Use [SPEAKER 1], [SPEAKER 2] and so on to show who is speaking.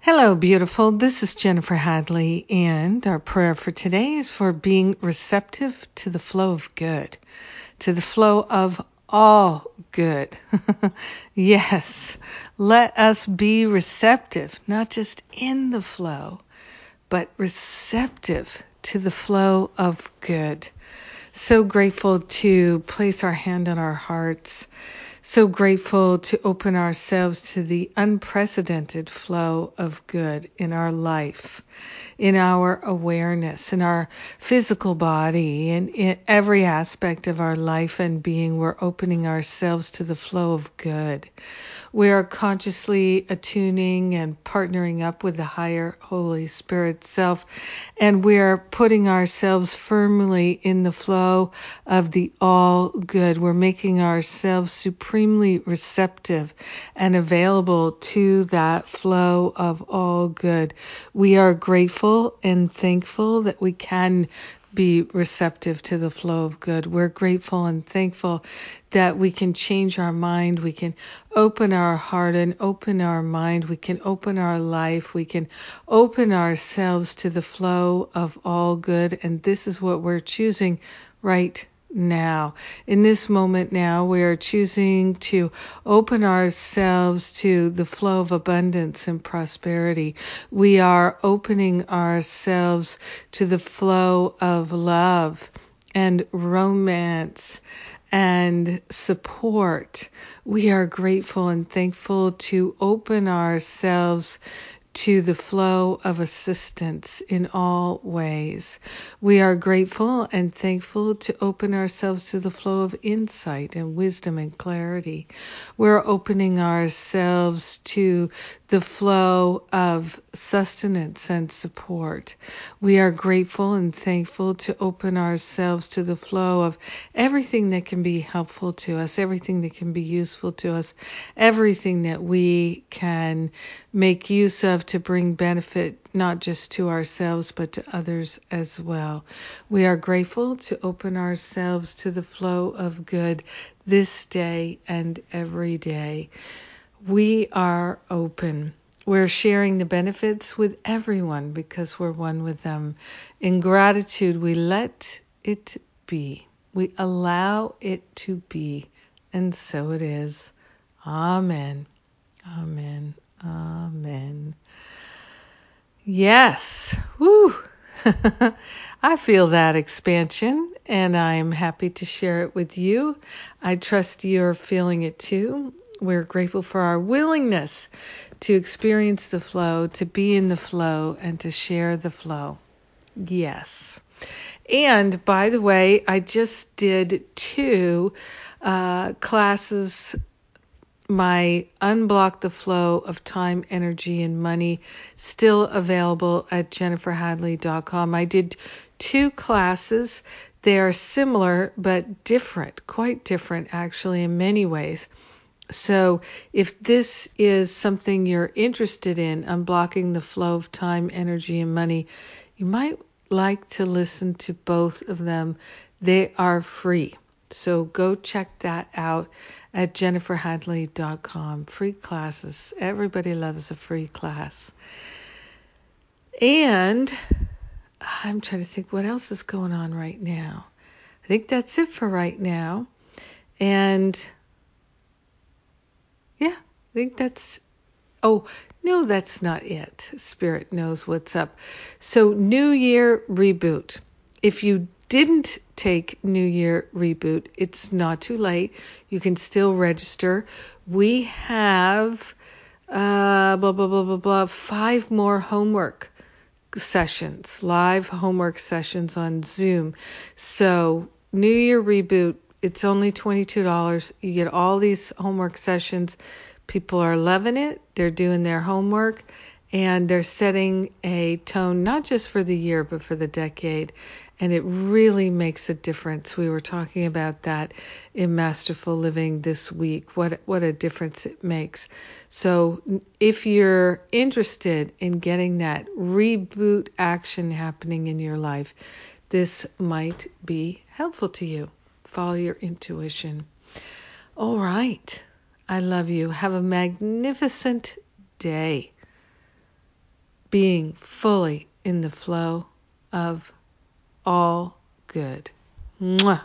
[SPEAKER 1] Hello, beautiful. This is Jennifer Hadley, and our prayer for today is for being receptive to the flow of good, to the flow of all good. yes, let us be receptive, not just in the flow, but receptive to the flow of good. So grateful to place our hand on our hearts so grateful to open ourselves to the unprecedented flow of good in our life, in our awareness, in our physical body, in every aspect of our life and being. We're opening ourselves to the flow of good we are consciously attuning and partnering up with the higher Holy Spirit self, and we are putting ourselves firmly in the flow of the all good. We're making ourselves supremely receptive and available to that flow of all good. We are grateful and thankful that we can be receptive to the flow of good. We're grateful and thankful that we can change our mind, we can open our heart and open our mind, we can open our life, we can open ourselves to the flow of all good. And this is what we're choosing right now. In this moment now, we are choosing to open ourselves to the flow of abundance and prosperity. We are opening ourselves to the flow of love and romance and support. We are grateful and thankful to open ourselves to the flow of assistance in all ways. We are grateful and thankful to open ourselves to the flow of insight and wisdom and clarity. We're opening ourselves to the flow of sustenance and support. We are grateful and thankful to open ourselves to the flow of everything that can be helpful to us, everything that can be useful to us, everything that we can make use of to bring benefit not just to ourselves but to others as well. We are grateful to open ourselves to the flow of good this day and every day. We are open. We're sharing the benefits with everyone because we're one with them. In gratitude, we let it be. We allow it to be. And so it is. Amen. Amen. Amen. Yes. Woo. I feel that expansion and I'm happy to share it with you. I trust you're feeling it too. We're grateful for our willingness to experience the flow, to be in the flow, and to share the flow. Yes. And by the way, I just did two uh, classes my Unblock the Flow of Time, Energy, and Money still available at jenniferhadley.com. I did two classes. They are similar but different, quite different actually in many ways. So, if this is something you're interested in, unblocking the flow of time, energy, and money, you might like to listen to both of them. They are free. So, go check that out at jenniferhadley.com. Free classes. Everybody loves a free class. And I'm trying to think what else is going on right now. I think that's it for right now. And yeah, I think that's. Oh, no, that's not it. Spirit knows what's up. So, New Year reboot. If you didn't take New Year reboot, it's not too late. You can still register. We have uh, blah blah blah blah blah five more homework sessions, live homework sessions on Zoom. So New Year reboot it's only $22. You get all these homework sessions. People are loving it. They're doing their homework and they're setting a tone not just for the year but for the decade. And it really makes a difference. We were talking about that in Masterful Living this week. What what a difference it makes. So if you're interested in getting that reboot action happening in your life, this might be helpful to you follow your intuition. All right. I love you. Have a magnificent day. Being fully in the flow of all good. Mwah.